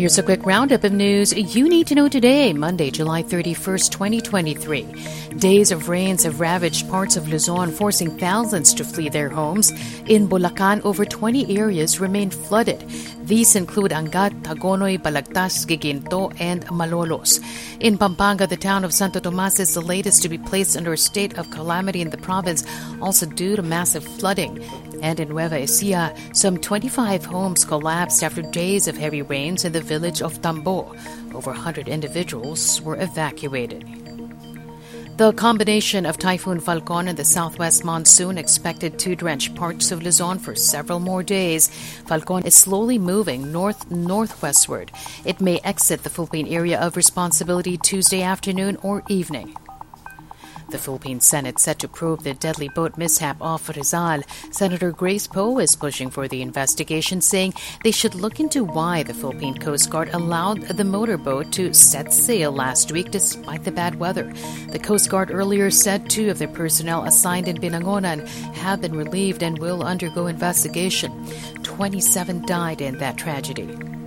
Here's a quick roundup of news you need to know today, Monday, July 31st, 2023. Days of rains have ravaged parts of Luzon, forcing thousands to flee their homes. In Bulacan, over 20 areas remain flooded. These include Angat, Hagonoy, Balagtas, Guiguinto, and Malolos. In Pampanga, the town of Santo Tomas is the latest to be placed under a state of calamity in the province, also due to massive flooding. And in Nueva Ecija, some 25 homes collapsed after days of heavy rains in the village of Tambo. Over 100 individuals were evacuated. The combination of Typhoon Falcon and the southwest monsoon expected to drench parts of Luzon for several more days. Falcon is slowly moving north northwestward. It may exit the Philippine area of responsibility Tuesday afternoon or evening. The Philippine Senate set to probe the deadly boat mishap off Rizal. Senator Grace Poe is pushing for the investigation, saying they should look into why the Philippine Coast Guard allowed the motorboat to set sail last week despite the bad weather. The Coast Guard earlier said two of their personnel assigned in Binangonan have been relieved and will undergo investigation. 27 died in that tragedy.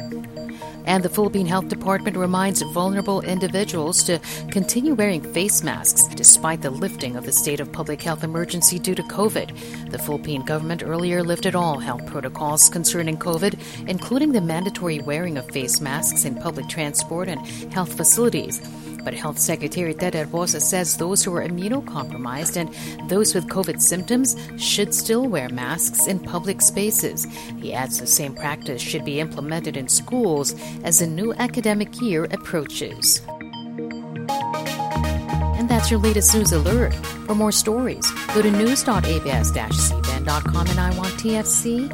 And the Philippine Health Department reminds vulnerable individuals to continue wearing face masks despite the lifting of the state of public health emergency due to COVID. The Philippine government earlier lifted all health protocols concerning COVID, including the mandatory wearing of face masks in public transport and health facilities. But Health Secretary Ted Herbosa says those who are immunocompromised and those with COVID symptoms should still wear masks in public spaces. He adds the same practice should be implemented in schools as the new academic year approaches. And that's your latest news alert. For more stories, go to news.abs-cbn.com and iwanttfc.tv.